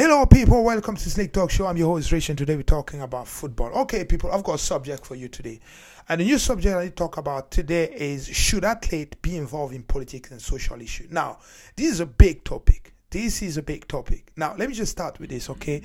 Hello, people. Welcome to Snake Talk Show. I'm your host, Rich, and today we're talking about football. Okay, people, I've got a subject for you today. And the new subject I talk about today is should athlete be involved in politics and social issues? Now, this is a big topic. This is a big topic. Now, let me just start with this, okay?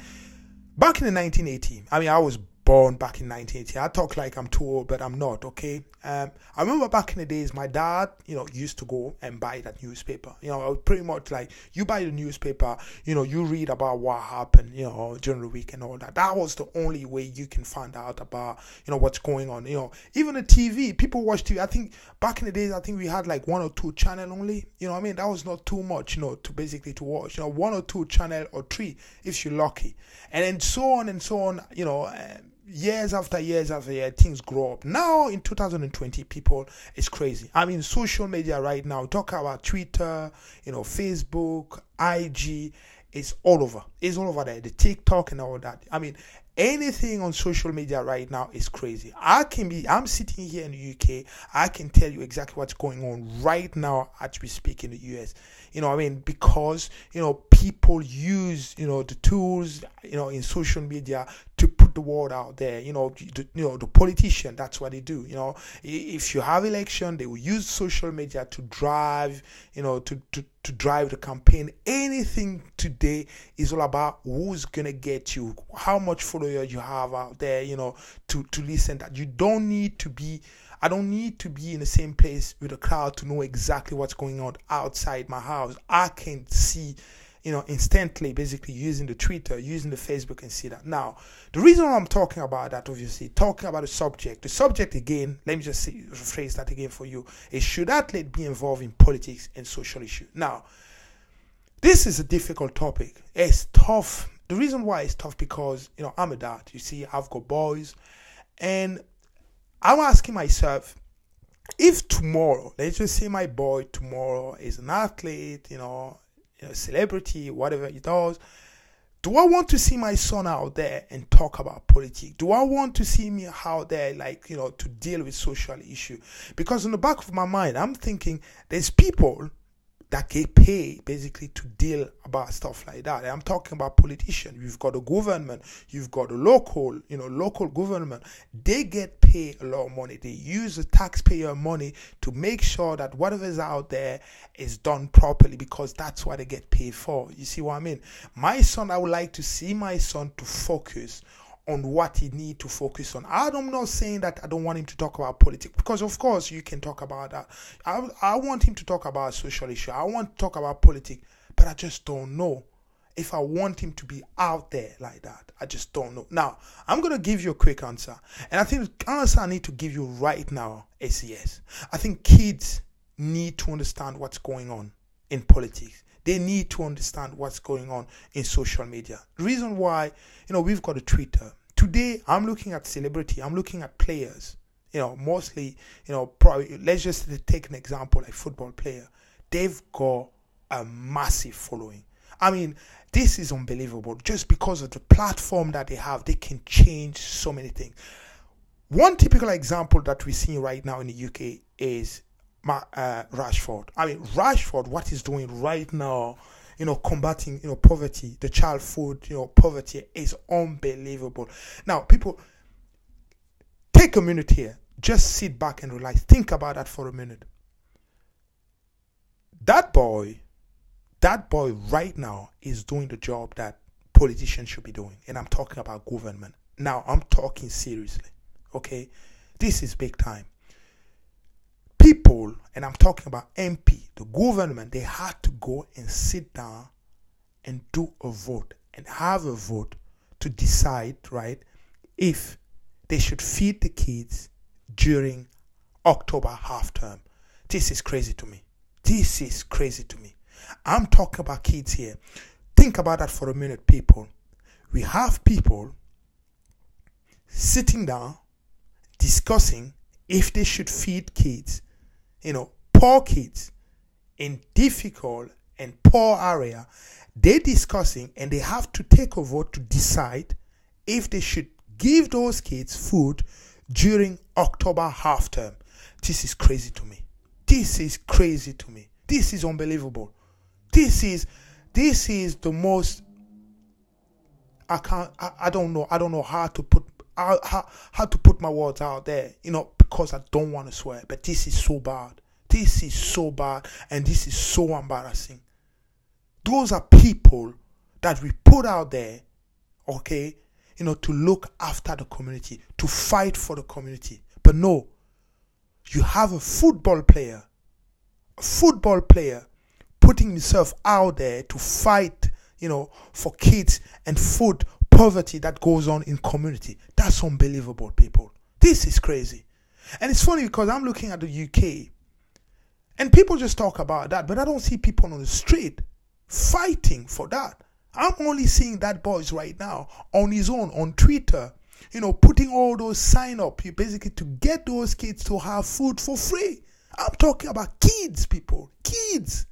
Back in the 1980s, I mean, I was born back in 1980. I talk like I'm too old, but I'm not, okay? Um, I remember back in the days, my dad, you know, used to go and buy that newspaper. You know, pretty much like you buy the newspaper, you know, you read about what happened, you know, during the week and all that. That was the only way you can find out about, you know, what's going on. You know, even the TV, people watch TV. I think back in the days, I think we had like one or two channel only. You know, I mean, that was not too much, you know, to basically to watch. You know, one or two channel or three if you're lucky, and then so on and so on. You know. Um, years after years after year, things grow up. Now in 2020, people, it's crazy. I mean, social media right now, talk about Twitter, you know, Facebook, IG, it's all over. It's all over there. The TikTok and all that. I mean, anything on social media right now is crazy. I can be, I'm sitting here in the UK. I can tell you exactly what's going on right now as we speak in the US. You know, I mean, because, you know, people use, you know, the tools, you know, in social media the word out there. You know, the, you know, the politician, that's what they do. You know, if you have election, they will use social media to drive, you know, to, to, to drive the campaign. Anything today is all about who's gonna get you, how much follower you have out there, you know, to, to listen that you don't need to be I don't need to be in the same place with a crowd to know exactly what's going on outside my house. I can see, you know, instantly, basically using the Twitter, using the Facebook, and see that. Now, the reason I'm talking about that, obviously, talking about the subject, the subject again, let me just say, rephrase that again for you, is should athlete be involved in politics and social issues? Now, this is a difficult topic. It's tough. The reason why it's tough because, you know, I'm a dad. You see, I've got boys, and I'm asking myself, if tomorrow, let's just say my boy tomorrow is an athlete, you know, you know, celebrity, whatever he does, do I want to see my son out there and talk about politics? Do I want to see me out there, like, you know, to deal with social issue? Because in the back of my mind, I'm thinking there's people that get paid basically to deal about stuff like that. I'm talking about politicians. You've got the government, you've got the local, you know, local government. They get paid a lot of money. They use the taxpayer money to make sure that whatever's out there is done properly because that's what they get paid for. You see what I mean? My son, I would like to see my son to focus on what he need to focus on. I'm not saying that I don't want him to talk about politics because of course you can talk about that. I, I want him to talk about social issue. I want to talk about politics, but I just don't know if I want him to be out there like that. I just don't know. Now, I'm going to give you a quick answer. And I think the answer I need to give you right now is yes. I think kids need to understand what's going on in politics. They need to understand what's going on in social media. The reason why, you know, we've got a Twitter. Today, I'm looking at celebrity. I'm looking at players. You know, mostly, you know, probably. Let's just take an example, like football player. They've got a massive following. I mean, this is unbelievable. Just because of the platform that they have, they can change so many things. One typical example that we're seeing right now in the UK is uh, Rashford. I mean, Rashford, what he's doing right now, you know, combating, you know, poverty, the child food, you know, poverty is unbelievable. Now, people, take a minute here. Just sit back and relax. Think about that for a minute. That boy, that boy right now is doing the job that politicians should be doing. And I'm talking about government. Now, I'm talking seriously. Okay? This is big time people, and I'm talking about MP, the government, they had to go and sit down and do a vote and have a vote to decide, right, if they should feed the kids during October half term. This is crazy to me. This is crazy to me. I'm talking about kids here. Think about that for a minute, people. We have people sitting down discussing if they should feed kids you know, poor kids in difficult and poor area, they're discussing and they have to take a vote to decide if they should give those kids food during October half term. This is crazy to me. This is crazy to me. This is unbelievable. This is this is the most I can't. I, I don't know. I don't know how to put how, how how to put my words out there. You know, because I don't want to swear. But this is so bad. This is so bad, and this is so embarrassing. Those are people that we put out there, okay, you know, to look after the community, to fight for the community. But no, you have a football player, a football player putting himself out there to fight, you know, for kids and food poverty that goes on in community. That's unbelievable, people. This is crazy. And it's funny because I'm looking at the UK and people just talk about that, but I don't see people on the street fighting for that. I'm only seeing that boys right now on his own on Twitter, you know, putting all those sign up you basically to get those kids to have food for free. I'm talking about kids, people, kids.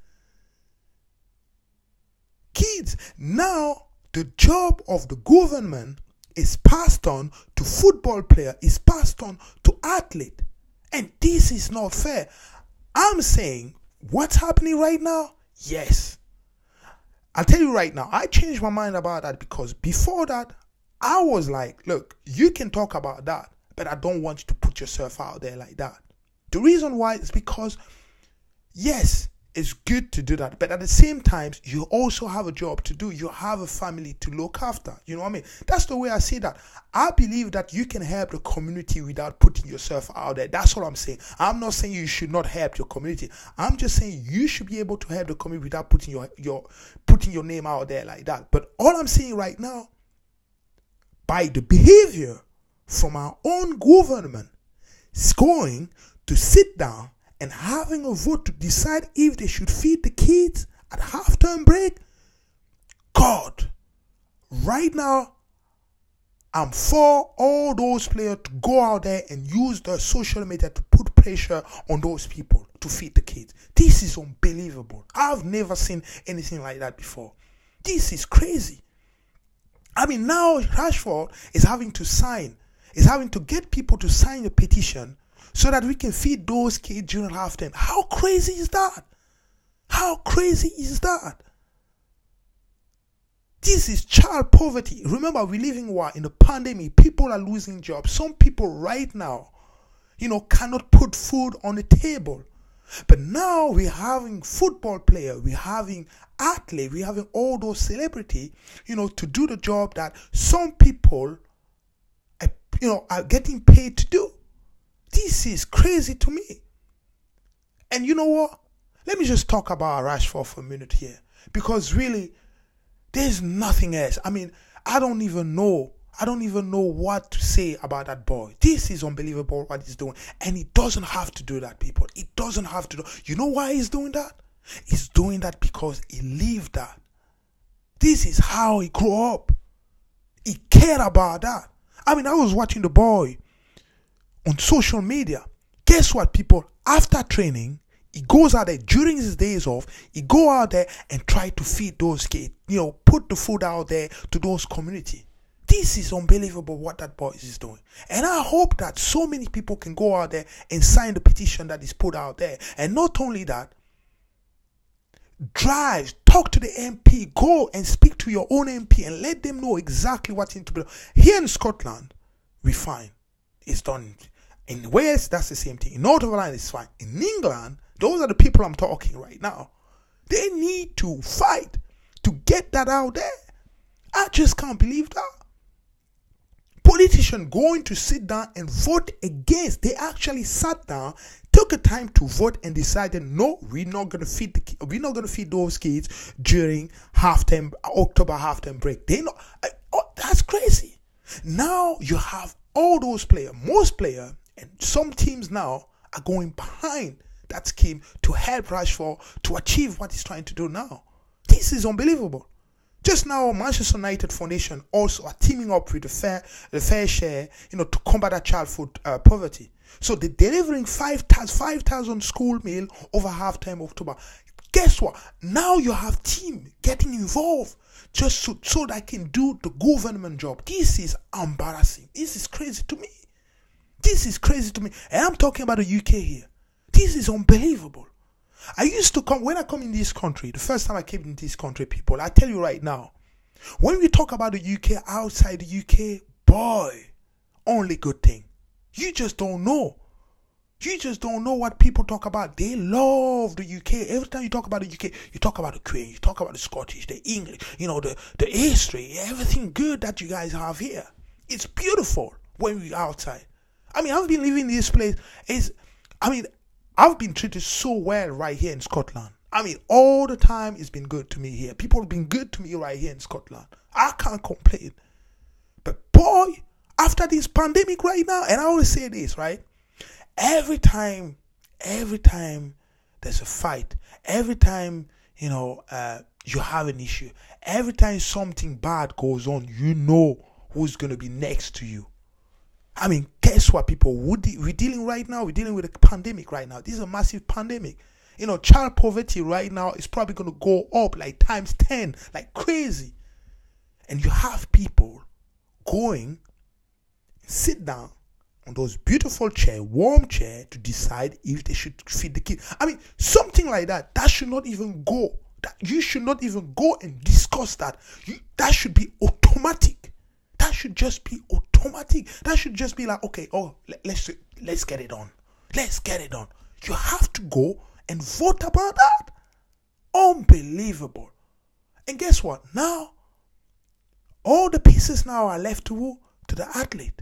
Kids. Now, the job of the government is passed on to football player, is passed on athlete. And this is not fair. I'm saying what's happening right now? Yes. I'll tell you right now, I changed my mind about that because before that, I was like, look, you can talk about that, but I don't want you to put yourself out there like that. The reason why is because, yes, it's good to do that. But at the same time, you also have a job to do. You have a family to look after. You know what I mean? That's the way I see that. I believe that you can help the community without putting yourself out there. That's all I'm saying. I'm not saying you should not help your community. I'm just saying you should be able to help the community without putting your your putting your name out there like that. But all I'm saying right now, by the behavior from our own government, is going to sit down and having a vote to decide if they should feed the kids at halftime break. God, right now, I'm for all those players to go out there and use the social media to put pressure on those people to feed the kids. This is unbelievable. I've never seen anything like that before. This is crazy. I mean, now Rashford is having to sign, is having to get people to sign a petition so that we can feed those kids during halftime. How crazy is that? How crazy is that? This is child poverty. Remember, we live in a pandemic. People are losing jobs. Some people right now, you know, cannot put food on the table. But now we're having football player, we're having athlete, we're having all those celebrity, you know, to do the job that some people, eh, you know, are getting paid to do. This is crazy to me. And you know what? Let me just talk about Rashford for a minute here. Because really, there's nothing else. I mean, I don't even know. I don't even know what to say about that boy. This is unbelievable what he's doing. And he doesn't have to do that, people. He doesn't have to do You know why he's doing that? He's doing that because he lived that. This is how he grew up. He cared about that. I mean, I was watching the boy on social media. Guess what, people? After training, he goes out there during his days off. He go out there and try to feed those kids. You know, put the food out there to those community. This is unbelievable what that boy is doing. And I hope that so many people can go out there and sign the petition that is put out there. And not only that, drive, talk to the MP, go and speak to your own MP and let them know exactly what's into be. Here in Scotland, we find it's done in Wales, that's the same thing. In Northern Ireland, it's fine. In England, those are the people I'm talking right now. They need to fight to get that out there. I just can't believe that. Politicians going to sit down and vote against. They actually sat down, took a time to vote, and decided, no, we're not gonna feed the we're not gonna feed those kids during halftime October halftime break. They know oh, that's crazy. Now you have all those players, most players and some teams now are going behind that scheme to help Rashford to achieve what he's trying to do now. This is unbelievable. Just now, Manchester United Foundation also are teaming up with the fair, the FareShare, you know, to combat that childhood uh, poverty. So they're delivering 5,000 school meal over half halftime October. Guess what? Now you have team getting involved just so, so they can do the government job. This is embarrassing. This is crazy to me. This is crazy to me. And I'm talking about the UK here. This is unbelievable. I used to come, when I come in this country, the first time I came in this country, people, I tell you right now, When we talk about the UK outside the UK, boy, only good thing. You just don't know. You just don't know what people talk about. They love the UK. Every time you talk about the UK, you talk about the Queen, you talk about the Scottish, the English, you know, the, the history, everything good that you guys have here. It's beautiful when we're outside. I mean, I've been living in this place. Is I mean, I've been treated so well right here in Scotland. I mean, all the time it's been good to me here. People have been good to me right here in Scotland. I can't complain. But boy, after this pandemic right now, and I always say this, right? every time, every time there's a fight, every time you know uh, you have an issue, every time something bad goes on, you know who's gonna be next to you. I mean, guess what, people? We're dealing right now. We're dealing with a pandemic right now. This is a massive pandemic. You know, child poverty right now is probably going to go up like times 10, like crazy. And you have people going, sit down, on those beautiful chair, warm chair, to decide if they should feed the kid. I mean, something like that. That should not even go. That you should not even go and discuss that. You, that should be automatic. Should just be automatic. That should just be like, okay, oh, let, let's let's get it on. Let's get it on. You have to go and vote about that. Unbelievable. And guess what? Now, all the pieces now are left to to the athlete.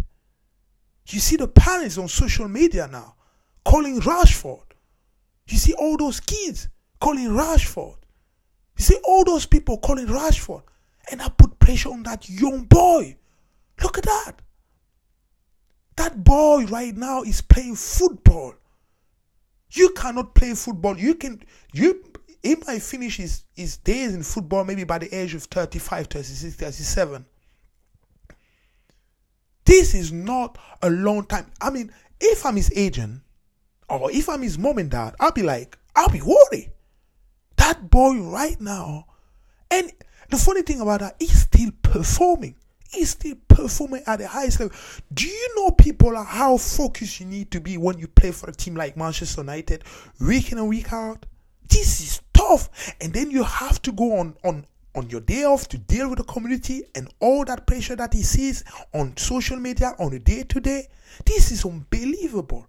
You see the parents on social media now calling Rashford. You see all those kids calling Rashford. You see all those people calling Rashford. And I put pressure on that young boy. Look at that. That boy right now is playing football. You cannot play football. You can you he might finish his, his days in football maybe by the age of 35, 36, 37. This is not a long time. I mean, if I'm his agent or if I'm his mom and dad, I'll be like, I'll be worried. That boy right now, and the funny thing about that, he's still performing. He's still performing at the highest level. Do you know people how focused you need to be when you play for a team like Manchester United, week in and week out? This is tough. And then you have to go on on on your day off to deal with the community and all that pressure that he sees on social media on a day to day. This is unbelievable.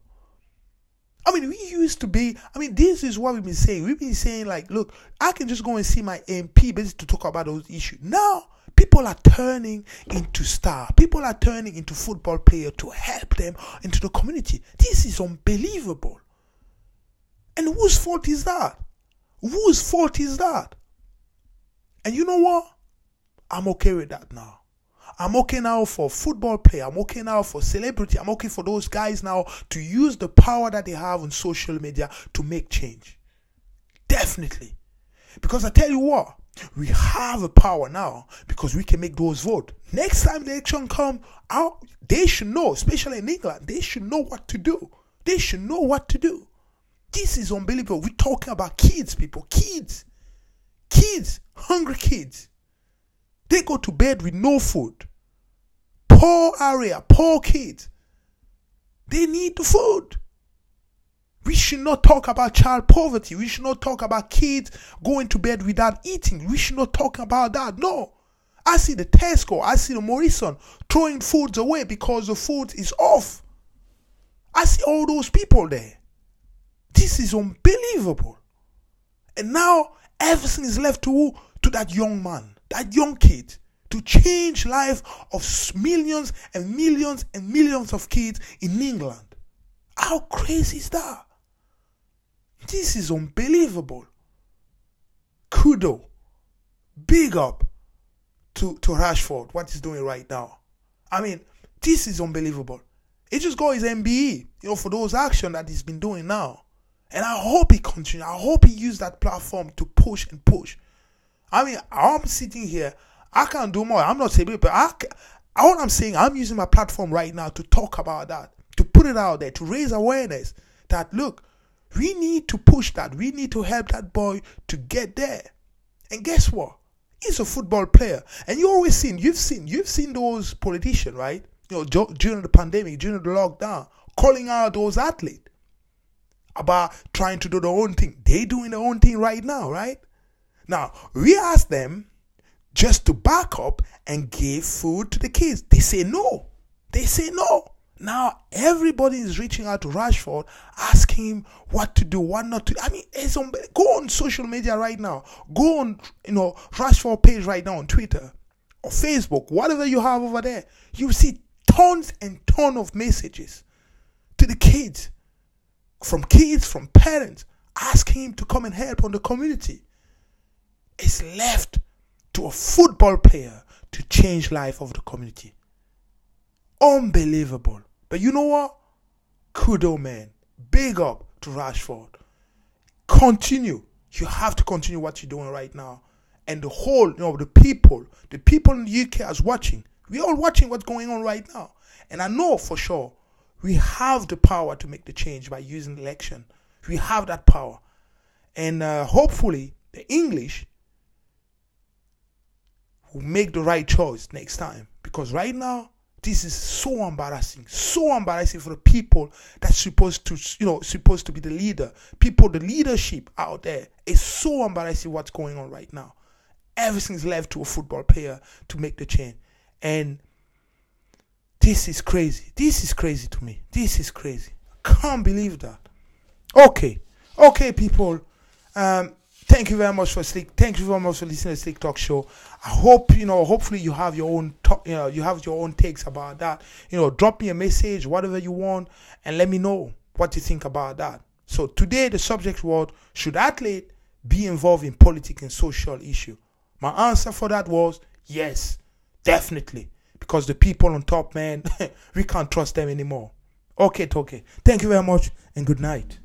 I mean, we used to be, I mean, this is what we've been saying. We've been saying, like, look, I can just go and see my MP basically to talk about those issues. Now, people are turning into star. People are turning into football player to help them into the community. This is unbelievable. And whose fault is that? Whose fault is that? And you know what? I'm okay with that now. I'm okay now for football player. I'm okay now for celebrity. I'm okay for those guys now to use the power that they have on social media to make change. Definitely. Because I tell you what, we have a power now because we can make those vote. Next time the election come out, they should know, especially in England, they should know what to do. They should know what to do. This is unbelievable. We're talking about kids, people. Kids. Kids, hungry kids, they go to bed with no food. Poor area, poor kids, they need the food. We should not talk about child poverty. We should not talk about kids going to bed without eating. We should not talk about that. No. I see the Tesco, I see the Morrison throwing foods away because the food is off. I see all those people there. This is unbelievable. And now Everything is left to to that young man, that young kid, to change life of millions and millions and millions of kids in England. How crazy is that? This is unbelievable. Kudo, big up to, to Rashford, what he's doing right now. I mean, this is unbelievable. He just got his MBE, you know, for those action that he's been doing now. And I hope he continues. I hope he use that platform to push and push. I mean, I'm sitting here. I can't do more. I'm not saying, but I, all I'm saying, I'm using my platform right now to talk about that, to put it out there, to raise awareness that look, we need to push that. We need to help that boy to get there. And guess what? He's a football player. And you always seen, you've seen, you've seen those politicians, right? You know, during the pandemic, during the lockdown, calling out those athletes about trying to do their own thing. They doing their own thing right now, right? Now, we ask them, just to back up and give food to the kids. They say no. They say no. Now everybody is reaching out to Rashford, asking him what to do, what not to. I mean, it's on, go on social media right now. Go on, you know, Rashford page right now on Twitter or Facebook, whatever you have over there. You see tons and tons of messages to the kids, from kids, from parents, asking him to come and help on the community. It's left to a football player to change life of the community. Unbelievable. But you know what? Kudo man. Big up to Rashford. Continue. You have to continue what you're doing right now. And the whole, you know, the people, the people in the UK is watching. We're all watching what's going on right now. And I know for sure we have the power to make the change by using election. We have that power. And uh, hopefully the English will make the right choice next time. Because right now, this is so embarrassing, so embarrassing for the people that's supposed to, you know, supposed to be the leader. People, the leadership out there is so embarrassing what's going on right now. Everything's left to a football player to make the change. And this is crazy. This is crazy to me. This is crazy. I can't believe that. Okay. Okay, people. Um, thank you very much for Slick. Thank you very much for listening to Slick Talk Show. I hope you know. Hopefully, you have your own. Talk, you know, you have your own takes about that. You know, drop me a message, whatever you want, and let me know what you think about that. So today, the subject was: Should athlete be involved in politics and social issue? My answer for that was yes, definitely, because the people on top, man, we can't trust them anymore. Okay, okay. Thank you very much, and good night.